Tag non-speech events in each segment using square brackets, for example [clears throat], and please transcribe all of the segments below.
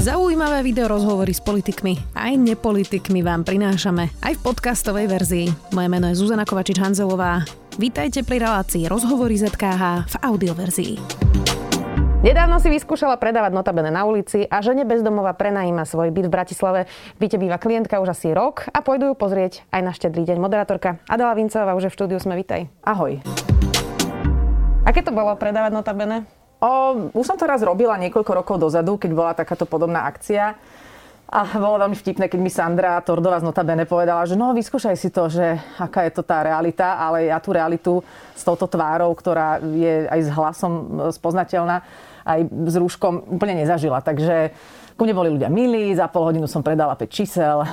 Zaujímavé video rozhovory s politikmi aj nepolitikmi vám prinášame aj v podcastovej verzii. Moje meno je Zuzana Kovačič-Hanzelová. Vítajte pri relácii Rozhovory ZKH v audioverzii. Nedávno si vyskúšala predávať notabene na ulici a žene bezdomova prenajíma svoj byt v Bratislave. Byte býva klientka už asi rok a pôjdu ju pozrieť aj na štedrý deň. Moderátorka Adela Vincová už je v štúdiu, sme vítaj. Ahoj. Aké to bolo predávať notabene? O, už som to raz robila niekoľko rokov dozadu, keď bola takáto podobná akcia. A bolo veľmi vtipné, keď mi Sandra Tordová z Notabene povedala, že no vyskúšaj si to, že aká je to tá realita, ale ja tú realitu s touto tvárou, ktorá je aj s hlasom spoznateľná, aj s rúškom úplne nezažila. Takže ku mne boli ľudia milí, za pol hodinu som predala 5 čísel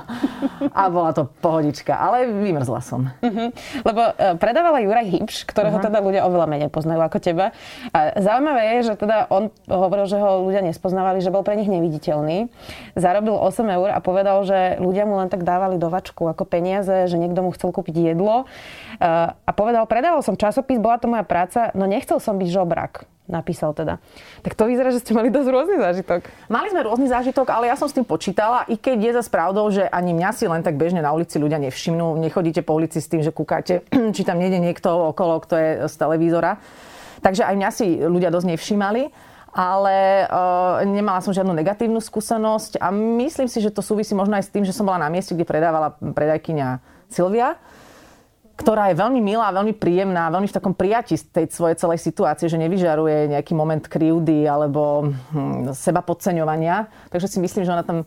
[laughs] a bola to pohodička, ale vymrzla som. Uh-huh. Lebo uh, predávala Juraj Hipš, ktorého uh-huh. teda ľudia oveľa menej poznajú ako teba. A zaujímavé je, že teda on hovoril, že ho ľudia nespoznávali, že bol pre nich neviditeľný. Zarobil 8 eur a povedal, že ľudia mu len tak dávali do vačku ako peniaze, že niekto mu chcel kúpiť jedlo. Uh, a povedal, predával som časopis, bola to moja práca, no nechcel som byť žobrak napísal teda. Tak to vyzerá, že ste mali dosť rôzny zážitok. Mali sme rôzny zážitok, ale ja som s tým počítala, i keď je za pravdou, že ani mňa si len tak bežne na ulici ľudia nevšimnú. Nechodíte po ulici s tým, že kúkate, [clears throat] či tam nejde niekto okolo, kto je z televízora. Takže aj mňa si ľudia dosť nevšimali ale uh, nemala som žiadnu negatívnu skúsenosť a myslím si, že to súvisí možno aj s tým, že som bola na mieste, kde predávala predajkyňa Silvia ktorá je veľmi milá, veľmi príjemná, veľmi v takom prijati z tej svojej celej situácie, že nevyžaruje nejaký moment krivdy alebo hm, seba podceňovania. Takže si myslím, že ona tam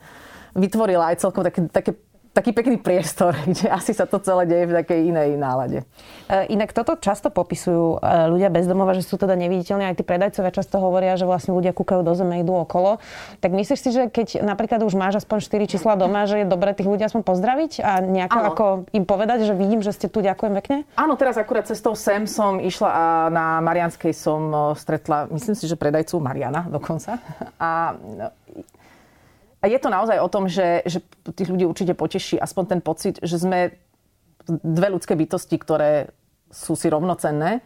vytvorila aj celkom také, také taký pekný priestor, [laughs] kde asi sa to celé deje v takej inej nálade. E, inak toto často popisujú e, ľudia bezdomova, že sú teda neviditeľní. Aj tí predajcovia často hovoria, že vlastne ľudia kúkajú do zeme, idú okolo. Tak myslíš si, že keď napríklad už máš aspoň 4 čísla doma, že je dobré tých ľudí aspoň pozdraviť a nejako ako im povedať, že vidím, že ste tu, ďakujem pekne? Áno, teraz akurát cestou sem som išla a na Marianskej som stretla, myslím si, že predajcu Mariana dokonca. A a je to naozaj o tom, že, že tých ľudí určite poteší aspoň ten pocit, že sme dve ľudské bytosti, ktoré sú si rovnocenné,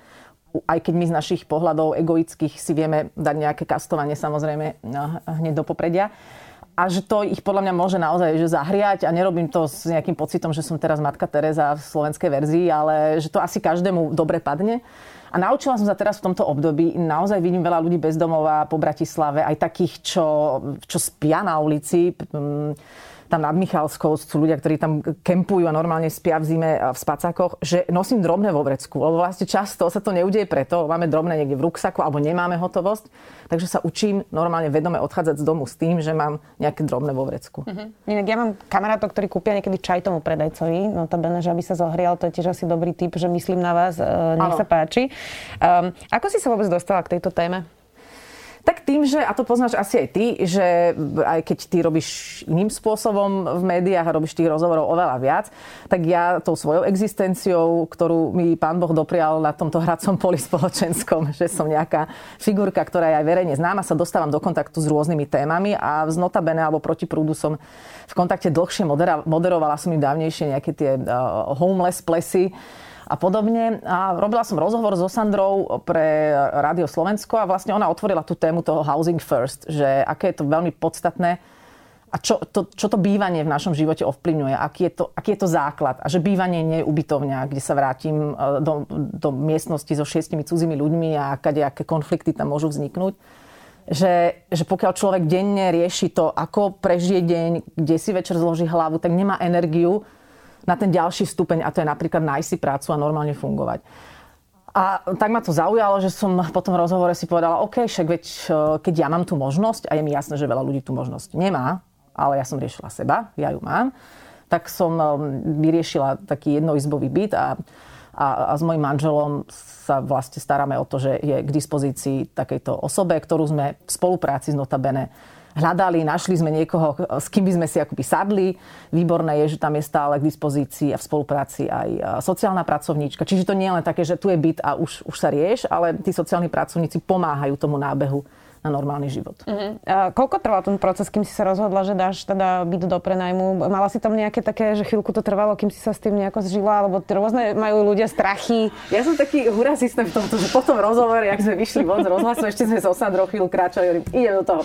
aj keď my z našich pohľadov egoických si vieme dať nejaké kastovanie samozrejme no, hneď do popredia. A že to ich podľa mňa môže naozaj že zahriať a nerobím to s nejakým pocitom, že som teraz matka Teresa v slovenskej verzii, ale že to asi každému dobre padne. A naučila som sa teraz v tomto období, naozaj vidím veľa ľudí bezdomová po Bratislave, aj takých, čo, čo spia na ulici. Tam nad Michalskou sú ľudia, ktorí tam kempujú a normálne spia v zime v spacákoch, že nosím drobné vo vrecku. Lebo vlastne často sa to neudeje preto, máme drobné niekde v ruksaku alebo nemáme hotovosť. Takže sa učím normálne vedome odchádzať z domu s tým, že mám nejaké drobné vo vrecku. Uh-huh. Inak ja mám kamarátov, ktorí kúpia niekedy čaj tomu predajcovi, no to bene, že aby sa zohrial, to je tiež asi dobrý tip, že myslím na vás, e, nech ano. sa páči. Um, ako si sa vôbec dostala k tejto téme? Tak tým, že, a to poznáš asi aj ty, že aj keď ty robíš iným spôsobom v médiách a robíš tých rozhovorov oveľa viac, tak ja tou svojou existenciou, ktorú mi pán Boh doprial na tomto hradcom poli spoločenskom, [laughs] že som nejaká figurka, ktorá je aj verejne známa, sa dostávam do kontaktu s rôznymi témami a z notabene alebo proti prúdu som v kontakte dlhšie moderovala som im dávnejšie nejaké tie uh, homeless plesy, a podobne. A robila som rozhovor so Sandrou pre Rádio Slovensko a vlastne ona otvorila tú tému toho housing first, že aké je to veľmi podstatné a čo to, čo to bývanie v našom živote ovplyvňuje, aký je, to, aký je to základ. A že bývanie nie je ubytovňa, kde sa vrátim e, do, do miestnosti so šiestimi cudzími ľuďmi a aké, aké konflikty tam môžu vzniknúť. Že, že pokiaľ človek denne rieši to, ako prežije deň, kde si večer zloží hlavu, tak nemá energiu na ten ďalší stupeň a to je napríklad nájsť si prácu a normálne fungovať. A tak ma to zaujalo, že som po tom rozhovore si povedala, OK, však veď, e, keď ja mám tú možnosť, a je mi jasné, že veľa ľudí tú možnosť nemá, ale ja som riešila seba, ja ju mám, tak som e, vyriešila taký jednoizbový byt a, a, a s mojim manželom sa vlastne staráme o to, že je k dispozícii takejto osobe, ktorú sme v spolupráci s Notabene hľadali, našli sme niekoho, s kým by sme si akoby sadli. Výborné je, že tam je stále k dispozícii a v spolupráci aj sociálna pracovníčka. Čiže to nie je len také, že tu je byt a už, už sa rieš, ale tí sociálni pracovníci pomáhajú tomu nábehu na normálny život. Uh-huh. A koľko trval ten proces, kým si sa rozhodla, že dáš teda byt do prenajmu? Mala si tam nejaké také, že chvíľku to trvalo, kým si sa s tým nejako zžila? Alebo rôzne majú ľudia strachy? Ja som taký hurá systém v tomto, že potom rozhovor, jak sme vyšli von z rozhlasu, ešte sme s Osandrou chvíľu kráčali, hovorím, idem do toho.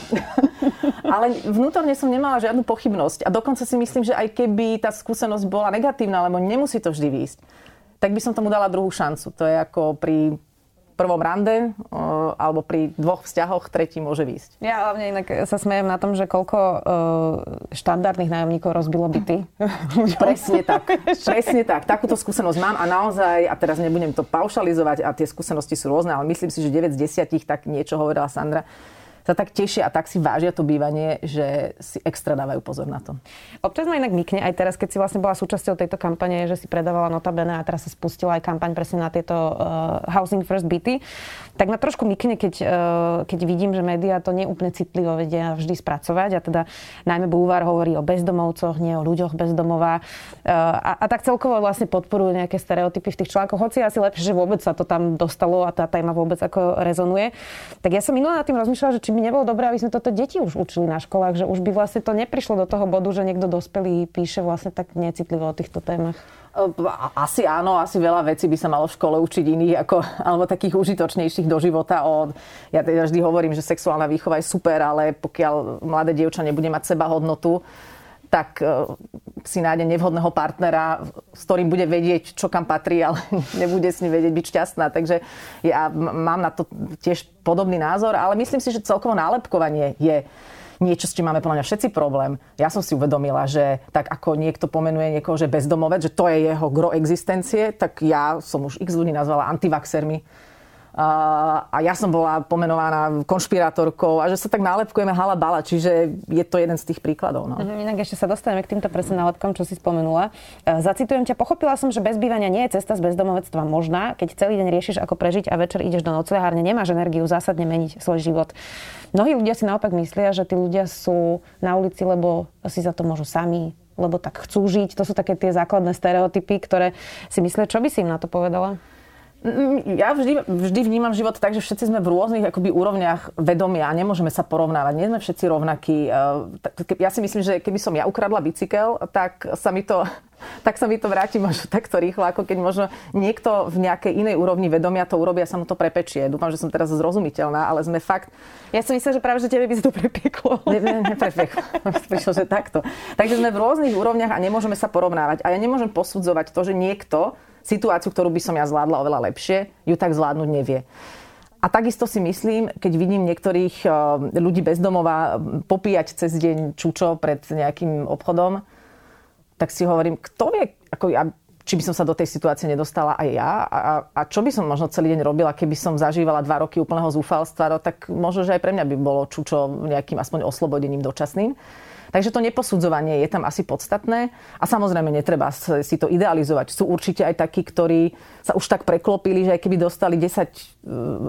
[laughs] Ale vnútorne som nemala žiadnu pochybnosť. A dokonca si myslím, že aj keby tá skúsenosť bola negatívna, lebo nemusí to vždy výjsť, tak by som tomu dala druhú šancu. To je ako pri prvom rande alebo pri dvoch vzťahoch tretí môže výjsť. Ja hlavne inak sa smejem na tom, že koľko uh, štandardných nájomníkov rozbilo byty. [laughs] Presne tak. Presne tak. Takúto skúsenosť mám a naozaj, a teraz nebudem to paušalizovať a tie skúsenosti sú rôzne, ale myslím si, že 9 z 10 tak niečo hovorila Sandra sa tak tešia a tak si vážia to bývanie, že si extra dávajú pozor na to. Občas ma inak mykne aj teraz, keď si vlastne bola súčasťou tejto kampane, že si predávala notabene a teraz sa spustila aj kampaň presne na tieto uh, Housing First byty, tak ma trošku mykne, keď, uh, keď vidím, že médiá to neúplne citlivo vedia vždy spracovať a teda najmä Bulvár hovorí o bezdomovcoch, nie o ľuďoch bezdomová uh, a, a tak celkovo vlastne podporujú nejaké stereotypy v tých článkoch, hoci asi lepšie, že vôbec sa to tam dostalo a tá téma vôbec ako rezonuje. Tak ja som minulá nad tým rozmýšľala, že či by nebolo dobré, aby sme toto deti už učili na školách, že už by vlastne to neprišlo do toho bodu, že niekto dospelý píše vlastne tak necitlivo o týchto témach. Asi áno, asi veľa vecí by sa malo v škole učiť iných, ako, [laughs] alebo takých užitočnejších do života. O, ja teda vždy hovorím, že sexuálna výchova je super, ale pokiaľ mladé dievča nebude mať seba hodnotu, tak e, si nájde nevhodného partnera, s ktorým bude vedieť, čo kam patrí, ale [laughs] nebude s ním vedieť byť šťastná. Takže ja mám na to tiež podobný názor, ale myslím si, že celkovo nálepkovanie je niečo, s čím máme podľa mňa všetci problém. Ja som si uvedomila, že tak ako niekto pomenuje niekoho, že bezdomovec, že to je jeho gro existencie, tak ja som už x ľudí nazvala antivaxermi a ja som bola pomenovaná konšpirátorkou a že sa tak nálepkujeme hala bala, čiže je to jeden z tých príkladov. No. Mhm, inak ešte sa dostaneme k týmto presne nálepkom, čo si spomenula. E, zacitujem ťa, pochopila som, že bez bývania nie je cesta z bezdomovectva možná, keď celý deň riešiš, ako prežiť a večer ideš do noclehárne, nemáš energiu zásadne meniť svoj život. Mnohí ľudia si naopak myslia, že tí ľudia sú na ulici, lebo si za to môžu sami, lebo tak chcú žiť. To sú také tie základné stereotypy, ktoré si myslia, čo by si im na to povedala? Mm, ja vždy, vždy vnímam život tak, že všetci sme v rôznych akoby, úrovniach vedomia a nemôžeme sa porovnávať. Nie sme všetci rovnakí. E, ja si myslím, že keby som ja ukradla bicykel, tak sa mi to, [laughs] tak sa mi to vráti možno takto rýchlo, ako keď možno niekto v nejakej inej úrovni vedomia to urobí a sa mu to prepečie. Dúfam, že som teraz zrozumiteľná, ale sme fakt... Ja si myslím, že práve, že tebe by sa to prepieklo. [laughs] Ne, ne, neprepieklo. [laughs] Prišlo, že takto. Takže sme v rôznych úrovniach a nemôžeme sa porovnávať. A ja nemôžem posudzovať to, že niekto situáciu, ktorú by som ja zvládla oveľa lepšie, ju tak zvládnuť nevie. A takisto si myslím, keď vidím niektorých eh, ľudí bezdomova popíjať cez deň čučo pred nejakým obchodom, tak si hovorím, kto vie, ako ja, či by som sa do tej situácie nedostala aj ja a, a čo by som možno celý deň robila, keby som zažívala dva roky úplného zúfalstva, no, tak možno, že aj pre mňa by bolo čučo nejakým aspoň oslobodením dočasným. Takže to neposudzovanie je tam asi podstatné a samozrejme netreba si to idealizovať. Sú určite aj takí, ktorí sa už tak preklopili, že aj keby dostali 10 e,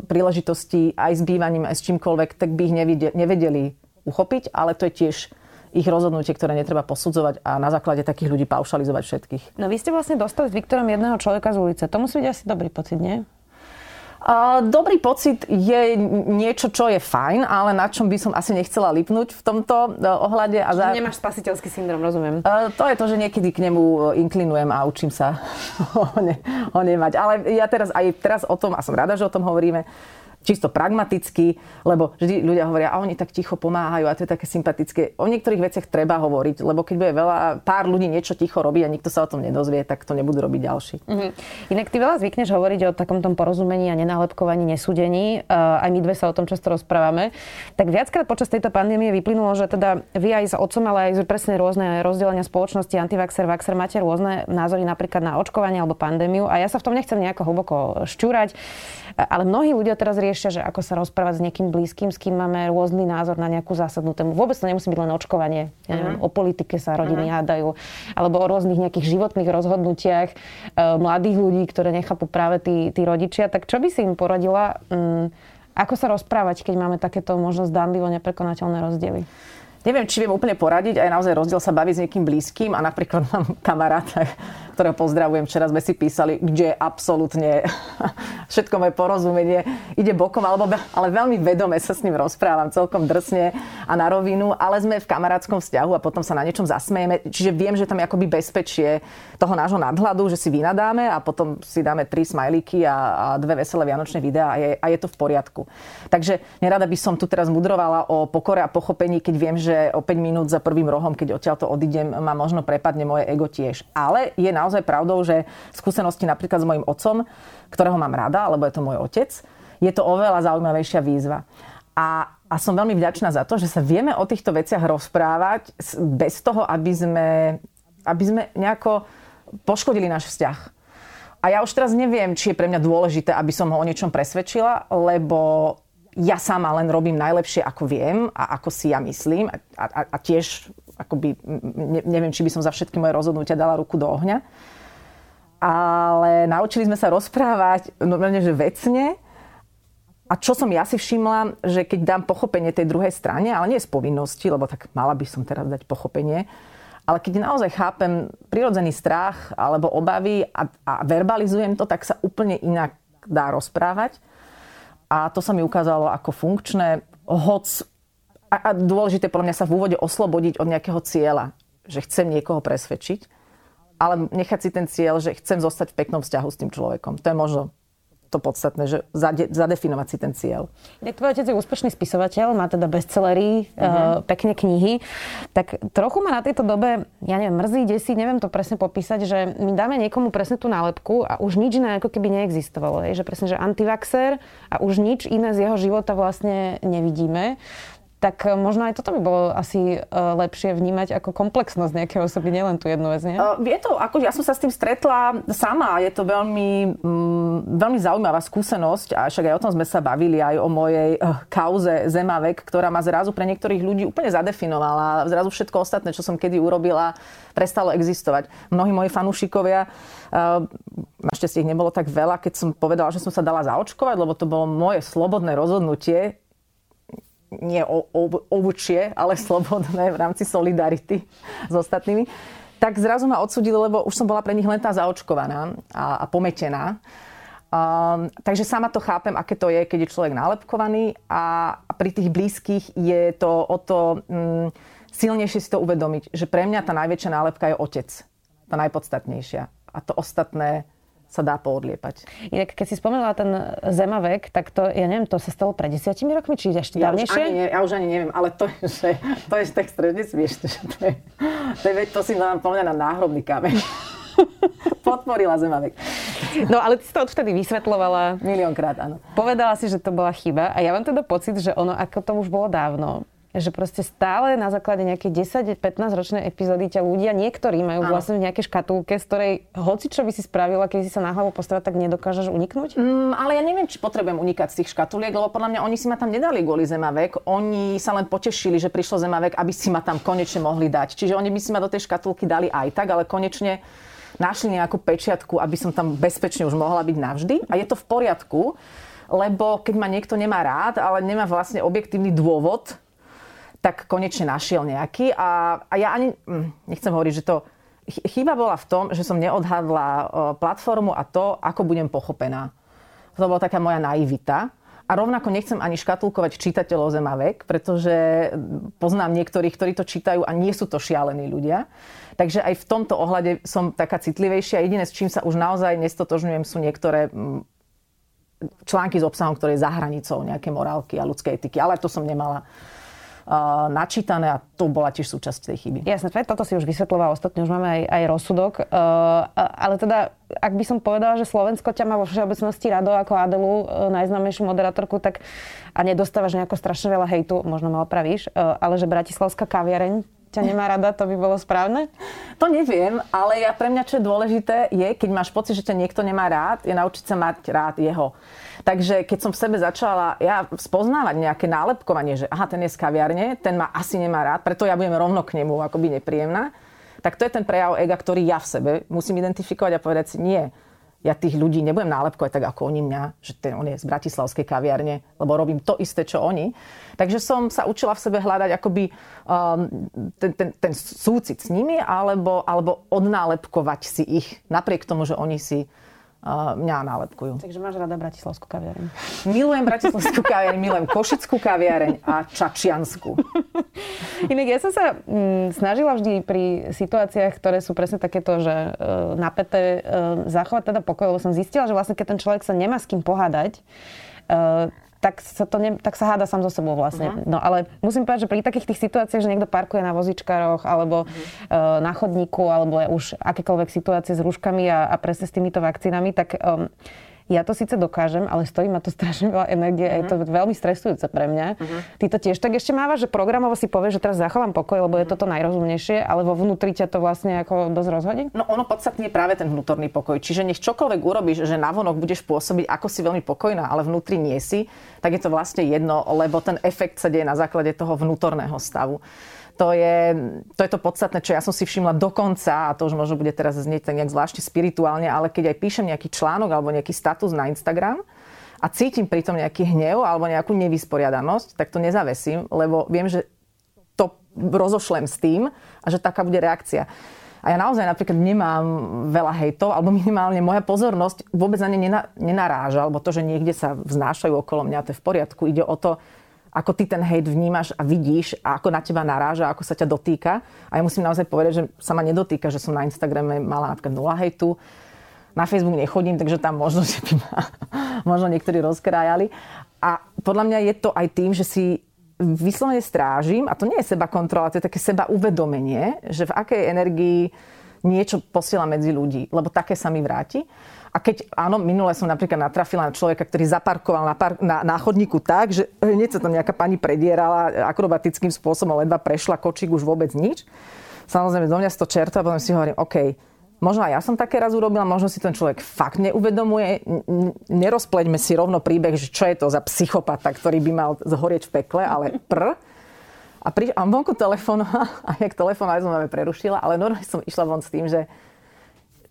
príležitostí aj s bývaním, aj s čímkoľvek, tak by ich nevedeli uchopiť, ale to je tiež ich rozhodnutie, ktoré netreba posudzovať a na základe takých ľudí paušalizovať všetkých. No vy ste vlastne dostali s Viktorom jedného človeka z ulice. To musí byť asi dobrý pocit, nie? Dobrý pocit je niečo, čo je fajn, ale na čom by som asi nechcela lipnúť v tomto e, ohľade. A za... Nemáš spasiteľský syndrom, rozumiem. To je to, že niekedy k nemu inklinujem a učím sa [laughs] ho, ne, ho nemať. Ale ja teraz aj teraz o tom, a som rada, že o tom hovoríme, čisto pragmaticky, lebo vždy ľudia hovoria, a oni tak ticho pomáhajú a to je také sympatické. O niektorých veciach treba hovoriť, lebo keď bude veľa, pár ľudí niečo ticho robí a nikto sa o tom nedozvie, tak to nebudú robiť ďalší. Mm-hmm. Inak ty veľa zvykneš hovoriť o takom tom porozumení a nenálepkovaní, nesúdení. Uh, aj my dve sa o tom často rozprávame. Tak viackrát počas tejto pandémie vyplynulo, že teda vy aj s otcom, ale aj presne rôzne rozdelenia spoločnosti, antivaxer, vaxer, máte rôzne názory napríklad na očkovanie alebo pandémiu a ja sa v tom nechcem nejako hlboko šťúrať, ale mnohí ľudia teraz riešia riešia, že ako sa rozprávať s niekým blízkym, s kým máme rôzny názor na nejakú zásadnú tému. Vôbec to nemusí byť len očkovanie. Ja neviem, uh-huh. o politike sa rodiny uh-huh. hádajú, alebo o rôznych nejakých životných rozhodnutiach e, mladých ľudí, ktoré nechápu práve tí, tí rodičia. Tak čo by si im poradila? Um, ako sa rozprávať, keď máme takéto možno zdánlivo neprekonateľné rozdiely? neviem, či viem úplne poradiť, aj naozaj rozdiel sa baviť s niekým blízkym a napríklad mám kamaráta, ktorého pozdravujem, včera sme si písali, kde absolútne [laughs] všetko moje porozumenie ide bokom, alebo, ale veľmi vedome sa s ním rozprávam, celkom drsne a na rovinu, ale sme v kamarátskom vzťahu a potom sa na niečom zasmejeme. Čiže viem, že tam je akoby bezpečie toho nášho nadhľadu, že si vynadáme a potom si dáme tri smajlíky a, a dve veselé vianočné videá a je, a je to v poriadku. Takže nerada by som tu teraz mudrovala o pokore a pochopení, keď viem, že o 5 minút za prvým rohom, keď odtiaľ to odídem, ma možno prepadne moje ego tiež. Ale je naozaj pravdou, že skúsenosti napríklad s mojim otcom, ktorého mám rada, lebo je to môj otec, je to oveľa zaujímavejšia výzva. A, a som veľmi vďačná za to, že sa vieme o týchto veciach rozprávať bez toho, aby sme, aby sme nejako poškodili náš vzťah. A ja už teraz neviem, či je pre mňa dôležité, aby som ho o niečom presvedčila, lebo ja sama len robím najlepšie, ako viem a ako si ja myslím. A, a, a tiež akoby, ne, neviem, či by som za všetky moje rozhodnutia dala ruku do ohňa. Ale naučili sme sa rozprávať normálne, že vecne. A čo som ja si všimla, že keď dám pochopenie tej druhej strane, ale nie z povinnosti, lebo tak mala by som teraz dať pochopenie, ale keď naozaj chápem prirodzený strach alebo obavy a, a verbalizujem to, tak sa úplne inak dá rozprávať. A to sa mi ukázalo ako funkčné, hoc a, a dôležité podľa mňa sa v úvode oslobodiť od nejakého cieľa, že chcem niekoho presvedčiť, ale nechať si ten cieľ, že chcem zostať v peknom vzťahu s tým človekom. To je možno to podstatné, že zade, zadefinovať si ten cieľ. Jak tvoj otec je úspešný spisovateľ, má teda bestsellery, uh-huh. uh, pekne knihy, tak trochu ma na tejto dobe, ja neviem, mrzí, desí, neviem to presne popísať, že my dáme niekomu presne tú nálepku a už nič iné ako keby neexistovalo. Je, že presne, že antivaxer a už nič iné z jeho života vlastne nevidíme tak e, možno aj toto by bolo asi e, lepšie vnímať ako komplexnosť nejakej osoby, nielen tú jednu vec, nie? Uh, je to, ako, ja som sa s tým stretla sama, je to veľmi, mm, veľmi zaujímavá skúsenosť a však aj o tom sme sa bavili, aj o mojej kauze Zemavek, ktorá ma zrazu pre niektorých ľudí úplne zadefinovala. Zrazu všetko ostatné, čo som kedy urobila, prestalo existovať. Mnohí moji fanúšikovia, našťastie ich nebolo tak veľa, keď som povedala, že som sa dala zaočkovať, lebo to bolo moje slobodné rozhodnutie, nie ovučie, ale [laughs] slobodné v rámci solidarity s ostatnými, tak zrazu ma odsudili, lebo už som bola pre nich len tá zaočkovaná a, a pometená. Um, takže sama to chápem, aké to je, keď je človek nálepkovaný a, pri tých blízkych je to o to um, silnejšie si to uvedomiť, že pre mňa tá najväčšia nálepka je otec. Tá najpodstatnejšia. A to ostatné sa dá poodliepať. Inak, keď si spomenula ten zemavek, tak to, ja neviem, to sa stalo pred desiatimi rokmi, či ešte ja dávnejšie? Už ani, ja už ani neviem, ale to, že, to je tak stredne smiešne, že to je, to, je, to si nám na náhrobný kameň. [laughs] Podporila Zemavek. No ale ty si to odvtedy vysvetlovala. Miliónkrát, áno. Povedala si, že to bola chyba a ja mám teda pocit, že ono, ako to už bolo dávno, že proste stále na základe nejakej 10-15 ročnej epizódy ťa ľudia, niektorí majú Áno. vlastne v nejakej škatulke, z ktorej hoci čo by si spravila, keď si sa na hlavu postavila, tak nedokážeš uniknúť? Mm, ale ja neviem, či potrebujem unikať z tých škatuliek, lebo podľa mňa oni si ma tam nedali kvôli Zemavek. Oni sa len potešili, že prišlo Zemavek, aby si ma tam konečne mohli dať. Čiže oni by si ma do tej škatulky dali aj tak, ale konečne našli nejakú pečiatku, aby som tam bezpečne už mohla byť navždy. A je to v poriadku, lebo keď ma niekto nemá rád, ale nemá vlastne objektívny dôvod, tak konečne našiel nejaký. A, a ja ani, hm, nechcem hovoriť, že to chyba bola v tom, že som neodhadla platformu a to, ako budem pochopená. To bola taká moja naivita. A rovnako nechcem ani škatulkovať čitateľov Zemavek, pretože poznám niektorých, ktorí to čítajú a nie sú to šialení ľudia. Takže aj v tomto ohľade som taká citlivejšia. Jediné, s čím sa už naozaj nestotožňujem, sú niektoré hm, články s obsahom, ktoré je za hranicou nejaké morálky a ľudskej etiky. Ale to som nemala načítané a to bola tiež súčasť tej chyby. Jasne, toto si už vysvetloval, ostatne už máme aj, aj rozsudok. Uh, ale teda, ak by som povedala, že Slovensko ťa má vo všeobecnosti rado ako Adelu, uh, najznámejšiu moderátorku, tak a nedostávaš nejako strašne veľa hejtu, možno ma opravíš, uh, ale že Bratislavská kaviareň ťa nemá rada, to by bolo správne? To neviem, ale ja pre mňa čo je dôležité je, keď máš pocit, že ťa niekto nemá rád, je naučiť sa mať rád jeho. Takže keď som v sebe začala ja spoznávať nejaké nálepkovanie, že aha, ten je z kaviarne, ten ma asi nemá rád, preto ja budem rovno k nemu akoby nepríjemná, tak to je ten prejav ega, ktorý ja v sebe musím identifikovať a povedať si, nie, ja tých ľudí nebudem nálepkovať tak ako oni mňa, že ten, on je z bratislavskej kaviarne, lebo robím to isté, čo oni. Takže som sa učila v sebe hľadať akoby um, ten, ten, ten súcit s nimi, alebo, alebo odnálepkovať si ich, napriek tomu, že oni si mňa nálepkujú. Takže máš rada Bratislavskú kaviareň. Milujem Bratislavskú [laughs] kaviareň, milujem Košickú kaviareň a Čačiansku. [laughs] Inak ja som sa mm, snažila vždy pri situáciách, ktoré sú presne takéto, že e, napäté, e, zachovať teda pokoj, lebo som zistila, že vlastne keď ten človek sa nemá s kým pohádať, e, tak sa, to ne, tak sa háda sám so sebou vlastne. Uh-huh. No ale musím povedať, že pri takých tých situáciách, že niekto parkuje na vozičkároch alebo uh-huh. uh, na chodníku alebo už akékoľvek situácie s rúškami a, a presne s týmito vakcínami, tak um, ja to síce dokážem, ale stojí ma to [laughs] strašne veľa energie uh-huh. a je to mhm. veľmi stresujúce pre mňa. Uh-huh. Ty to tiež tak ešte máva, že programovo si povieš, že teraz zachovám pokoj, lebo je toto najrozumnejšie, ale vo vnútri ťa to vlastne ako dosť rozhodí? No ono podstatne je práve ten vnútorný pokoj. Čiže nech čokoľvek urobíš, že navonok budeš pôsobiť, ako si veľmi pokojná, ale vnútri nie si, tak je to vlastne jedno, lebo ten efekt sa deje na základe toho vnútorného stavu to je, to je to podstatné, čo ja som si všimla dokonca, a to už možno bude teraz znieť tak nejak zvláštne spirituálne, ale keď aj píšem nejaký článok alebo nejaký status na Instagram, a cítim pritom nejaký hnev alebo nejakú nevysporiadanosť, tak to nezavesím, lebo viem, že to rozošlem s tým a že taká bude reakcia. A ja naozaj napríklad nemám veľa hejtov, alebo minimálne moja pozornosť vôbec na ne nenaráža, alebo to, že niekde sa vznášajú okolo mňa, to je v poriadku. Ide o to, ako ty ten hejt vnímaš a vidíš a ako na teba naráža, ako sa ťa dotýka. A ja musím naozaj povedať, že sa ma nedotýka, že som na Instagrame mala napríklad nula hejtu. Na Facebook nechodím, takže tam možno, [laughs] že by ma možno niektorí rozkrájali. A podľa mňa je to aj tým, že si vyslovene strážim, a to nie je seba kontrola, to je také seba uvedomenie, že v akej energii niečo posiela medzi ľudí, lebo také sa mi vráti. A keď, áno, minule som napríklad natrafila na človeka, ktorý zaparkoval na, par- na, na chodníku tak, že [laughs] hneď sa tam nejaká pani predierala akrobatickým spôsobom, ledva prešla kočík, už vôbec nič. Samozrejme, do mňa to čerto a potom si hovorím, OK, možno aj ja som také raz urobila, možno si ten človek fakt neuvedomuje. Nerozpleďme si rovno príbeh, že čo je to za psychopata, ktorý by mal zhorieť v pekle, ale [laughs] pr. A, pri, a vonku telefonovala, [laughs] a jak telefonovali som prerušila, ale normálne som išla von s tým, že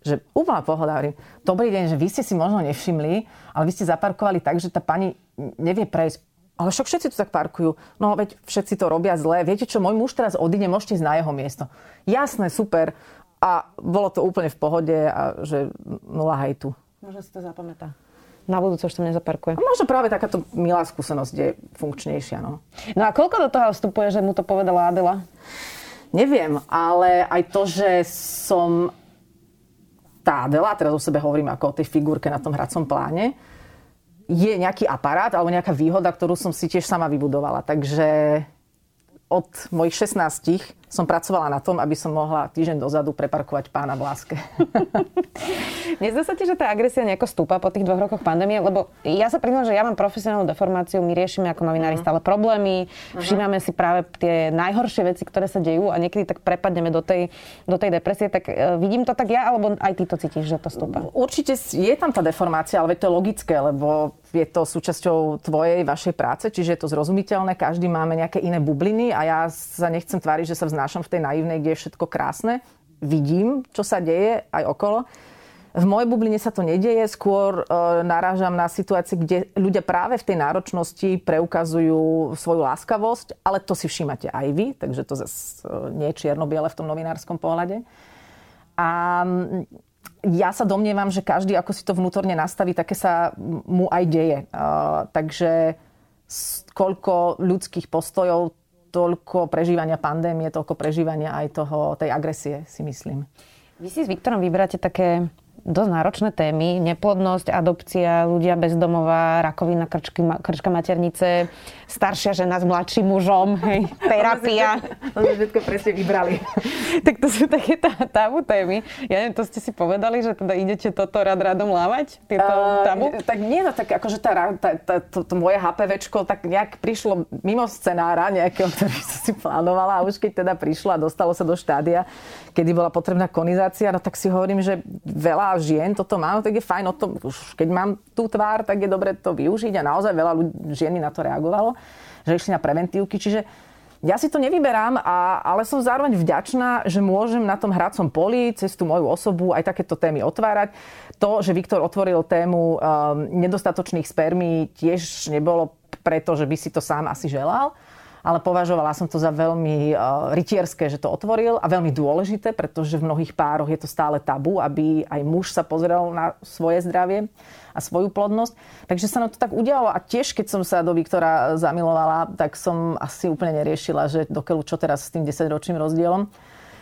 že úplná pohoda. Hovorím, dobrý deň, že vy ste si možno nevšimli, ale vy ste zaparkovali tak, že tá pani nevie prejsť. Ale však všetci tu tak parkujú. No veď všetci to robia zle. Viete čo, môj muž teraz odíde, môžete ísť na jeho miesto. Jasné, super. A bolo to úplne v pohode a že nula hejtu. Možno si to zapamätá. Na budúce už tam nezaparkuje. A možno práve takáto milá skúsenosť je funkčnejšia. No. no a koľko do toho vstupuje, že mu to povedala Adela? Neviem, ale aj to, že som tá Adela, teraz o sebe hovorím ako o tej figurke na tom hracom pláne, je nejaký aparát alebo nejaká výhoda, ktorú som si tiež sama vybudovala. Takže od mojich 16 som pracovala na tom, aby som mohla týždeň dozadu preparkovať pána v láske. [laughs] Nezdá sa ti, že tá agresia nejako stúpa po tých dvoch rokoch pandémie? Lebo ja sa priznám, že ja mám profesionálnu deformáciu, my riešime ako novinári uh-huh. stále problémy, uh-huh. všímame si práve tie najhoršie veci, ktoré sa dejú a niekedy tak prepadneme do tej, do tej depresie. Tak uh, vidím to tak ja, alebo aj ty to cítiš, že to stúpa? Určite je tam tá deformácia, ale to je logické, lebo je to súčasťou tvojej, vašej práce, čiže je to zrozumiteľné, každý máme nejaké iné bubliny a ja sa nechcem tváriť, že sa vznášam v tej naivnej, kde je všetko krásne. Vidím, čo sa deje aj okolo. V mojej bubline sa to nedieje, skôr e, narážam na situácie, kde ľudia práve v tej náročnosti preukazujú svoju láskavosť, ale to si všímate aj vy, takže to zase nie je čierno-biele v tom novinárskom pohľade. A ja sa domnievam, že každý, ako si to vnútorne nastaví, také sa mu aj deje. Uh, takže koľko ľudských postojov, toľko prežívania pandémie, toľko prežívania aj toho, tej agresie, si myslím. Vy si s Viktorom vyberáte také dosť náročné témy. Neplodnosť, adopcia, ľudia bez domova, rakovina krčky, krčka maternice, staršia žena s mladším mužom, hej, terapia. [laughs] To sme všetko presne vybrali. [laughs] tak to sú také tabu témy. Ja neviem, to ste si povedali, že teda idete toto rád radom lávať? Tieto uh, tabu? Tak nie, no tak akože tá, tá, tá, to, to moje HPVčko tak nejak prišlo mimo scenára nejakého, [laughs] ktorý som si plánovala a už keď teda prišlo a dostalo sa do štádia, kedy bola potrebná konizácia, no tak si hovorím, že veľa žien toto má, no tak je fajn o tom, už keď mám tú tvár, tak je dobre to využiť a naozaj veľa ľudí, žien na to reagovalo, že išli na preventívky, čiže ja si to nevyberám, a, ale som zároveň vďačná, že môžem na tom hracom poli cez tú moju osobu aj takéto témy otvárať. To, že Viktor otvoril tému um, nedostatočných spermí, tiež nebolo preto, že by si to sám asi želal ale považovala som to za veľmi uh, rytierské, že to otvoril a veľmi dôležité, pretože v mnohých pároch je to stále tabu, aby aj muž sa pozrel na svoje zdravie a svoju plodnosť. Takže sa nám to tak udialo a tiež, keď som sa do Viktora zamilovala, tak som asi úplne neriešila, že dokeľu čo teraz s tým 10-ročným rozdielom.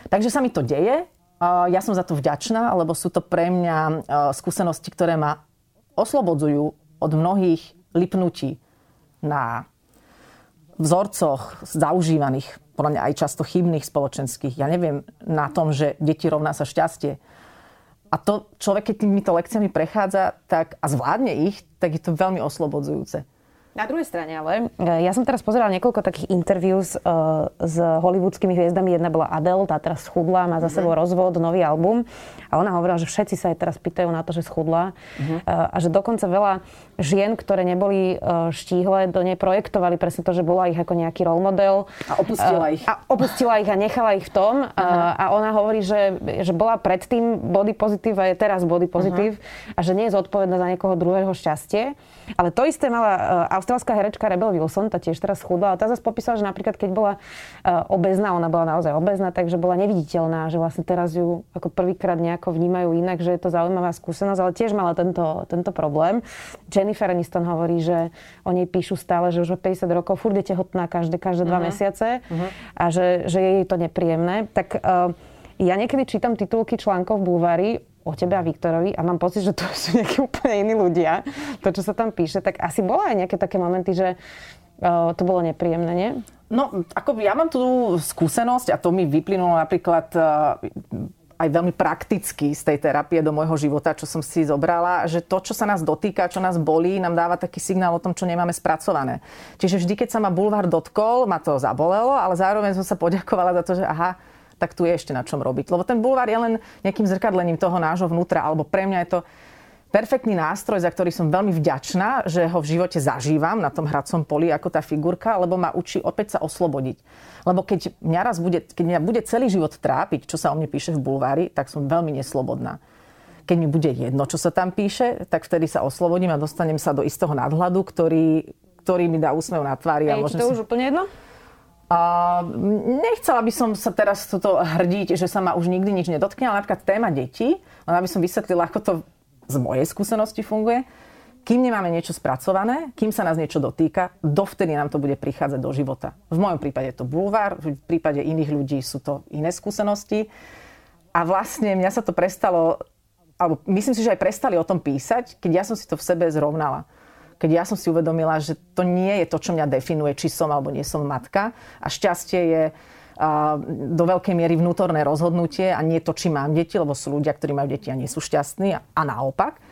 Takže sa mi to deje. Ja som za to vďačná, lebo sú to pre mňa uh, skúsenosti, ktoré ma oslobodzujú od mnohých lipnutí na vzorcoch zaužívaných, podľa mňa aj často chybných spoločenských. Ja neviem na tom, že deti rovná sa šťastie. A to človek, keď týmito lekciami prechádza tak, a zvládne ich, tak je to veľmi oslobodzujúce. Na druhej strane ale, e, ja som teraz pozerala niekoľko takých interviú s, uh, s hollywoodskými hviezdami. Jedna bola Adele, tá teraz schudla, má za mhm. sebou mm-hmm. rozvod, nový album. A ona hovorila, že všetci sa aj teraz pýtajú na to, že schudla. Mm-hmm. Uh, a že dokonca veľa žien, ktoré neboli uh, štíhle, do nej projektovali presne to, že bola ich ako nejaký role model. A opustila ich. A opustila ich a nechala ich v tom. Uh, a ona hovorí, že, že bola predtým body pozitív a je teraz body pozitív. Uh-huh. A že nie je zodpovedná za niekoho druhého šťastie. Ale to isté mala austrálska herečka Rebel Wilson, tá tiež teraz chudla. A tá zase popísala, že napríklad keď bola uh, obezná, ona bola naozaj obezná, takže bola neviditeľná, že vlastne teraz ju ako prvýkrát nejako vnímajú inak, že je to zaujímavá skúsenosť, ale tiež mala tento, tento problém. Jennifer Aniston hovorí, že o nej píšu stále, že už o 50 rokov furt je tehotná každé, každé dva uh-huh. mesiace uh-huh. a že, že je jej to nepríjemné. Tak uh, ja niekedy čítam titulky článkov v bulvári o tebe a Viktorovi a mám pocit, že to [laughs] sú nejakí úplne iní ľudia, to, čo sa tam píše, tak asi bolo aj nejaké také momenty, že uh, to bolo nepríjemné, nie? No, ako ja mám tú skúsenosť a to mi vyplynulo napríklad uh, aj veľmi prakticky z tej terapie do môjho života, čo som si zobrala, že to, čo sa nás dotýka, čo nás bolí, nám dáva taký signál o tom, čo nemáme spracované. Čiže vždy, keď sa ma bulvár dotkol, ma to zabolelo, ale zároveň som sa poďakovala za to, že aha, tak tu je ešte na čom robiť. Lebo ten bulvár je len nejakým zrkadlením toho nášho vnútra, alebo pre mňa je to perfektný nástroj, za ktorý som veľmi vďačná, že ho v živote zažívam na tom hracom poli ako tá figurka, lebo ma učí opäť sa oslobodiť. Lebo keď mňa raz bude, keď mňa bude celý život trápiť, čo sa o mne píše v bulvári, tak som veľmi neslobodná. Keď mi bude jedno, čo sa tam píše, tak vtedy sa oslobodím a dostanem sa do istého nadhľadu, ktorý, ktorý mi dá úsmev na tvári. Je a to si... už úplne jedno? A nechcela by som sa teraz toto hrdiť, že sa ma už nikdy nič nedotkne, ale napríklad téma detí, len aby som vysvetlila, ako to z mojej skúsenosti funguje. Kým nemáme niečo spracované, kým sa nás niečo dotýka, dovtedy nám to bude prichádzať do života. V mojom prípade je to bulvár, v prípade iných ľudí sú to iné skúsenosti. A vlastne mňa sa to prestalo, alebo myslím si, že aj prestali o tom písať, keď ja som si to v sebe zrovnala keď ja som si uvedomila, že to nie je to, čo mňa definuje, či som alebo nie som matka. A šťastie je do veľkej miery vnútorné rozhodnutie a nie to, či mám deti, lebo sú ľudia, ktorí majú deti a nie sú šťastní a, naopak.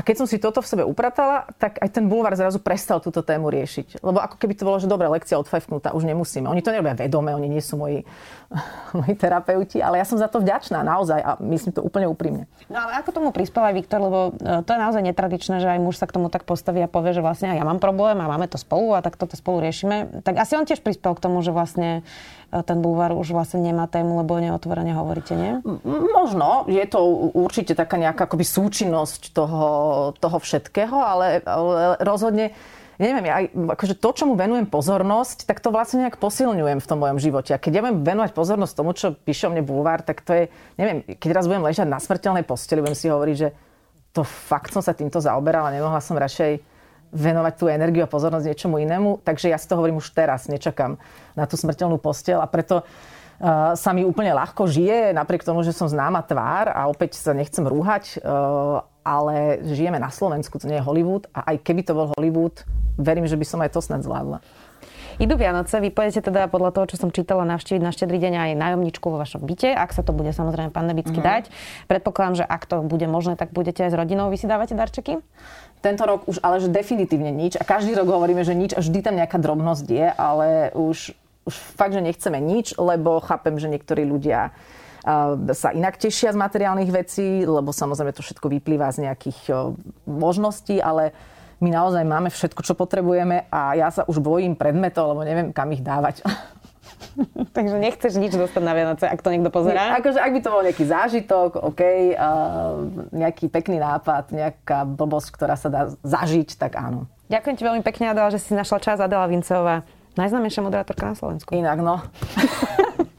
A keď som si toto v sebe upratala, tak aj ten bulvár zrazu prestal túto tému riešiť. Lebo ako keby to bolo, že dobrá lekcia odfajfnutá, už nemusíme. Oni to nerobia vedome, oni nie sú moji, [laughs] moji terapeuti, ale ja som za to vďačná, naozaj, a myslím to úplne úprimne. No ale ako tomu prispela aj Viktor, lebo e, to je naozaj netradičné, že aj muž sa k tomu tak postaví a povie, že vlastne ja mám problém a máme to spolu a tak toto spolu riešime. Tak asi on tiež prispel k tomu, že vlastne ten bulvár už vlastne nemá tému, lebo neotvorene hovoríte, nie? Možno, je to určite taká nejaká akoby súčinnosť toho, toho všetkého, ale, ale rozhodne neviem, ja, akože to, čo mu venujem pozornosť, tak to vlastne nejak posilňujem v tom mojom živote. A keď ja budem venovať pozornosť tomu, čo píše o mne bulvár, tak to je, neviem, keď raz budem ležať na smrteľnej posteli, budem si hovoriť, že to fakt som sa týmto zaoberala, nemohla som radšej venovať tú energiu a pozornosť niečomu inému. Takže ja si to hovorím už teraz, nečakám na tú smrteľnú postel a preto uh, sa mi úplne ľahko žije, napriek tomu, že som známa tvár a opäť sa nechcem rúhať, uh, ale žijeme na Slovensku, to nie je Hollywood a aj keby to bol Hollywood, verím, že by som aj to snad zvládla. Idú Vianoce, vy pôjdete teda podľa toho, čo som čítala, navštíviť na štedrý deň aj nájomničku vo vašom byte, ak sa to bude samozrejme pandemicky mm-hmm. dať. Predpokladám, že ak to bude možné, tak budete aj s rodinou. Vy si dávate darčeky? Tento rok už ale že definitívne nič. A každý rok hovoríme, že nič a vždy tam nejaká drobnosť je, ale už, už fakt, že nechceme nič, lebo chápem, že niektorí ľudia sa inak tešia z materiálnych vecí, lebo samozrejme to všetko vyplýva z nejakých možností, ale my naozaj máme všetko, čo potrebujeme a ja sa už bojím predmetov, lebo neviem, kam ich dávať. [laughs] Takže nechceš nič dostať na Vianoce, ak to niekto pozerá? Nie, akože ak by to bol nejaký zážitok, OK, uh, nejaký pekný nápad, nejaká blbosť, ktorá sa dá zažiť, tak áno. Ďakujem ti veľmi pekne, Adela, že si našla čas. Adela Vincová, najznámejšia moderátorka na Slovensku. Inak, no. [laughs]